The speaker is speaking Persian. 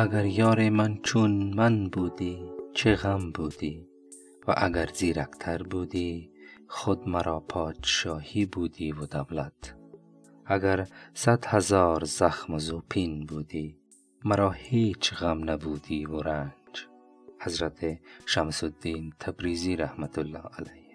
اگر یار من چون من بودی چه غم بودی؟ و اگر زیرکتر بودی خود مرا پادشاهی بودی و دولت. اگر صد هزار زخم و زوپین بودی مرا هیچ غم نبودی و رنج. حضرت شمس الدین تبریزی رحمت الله علیه.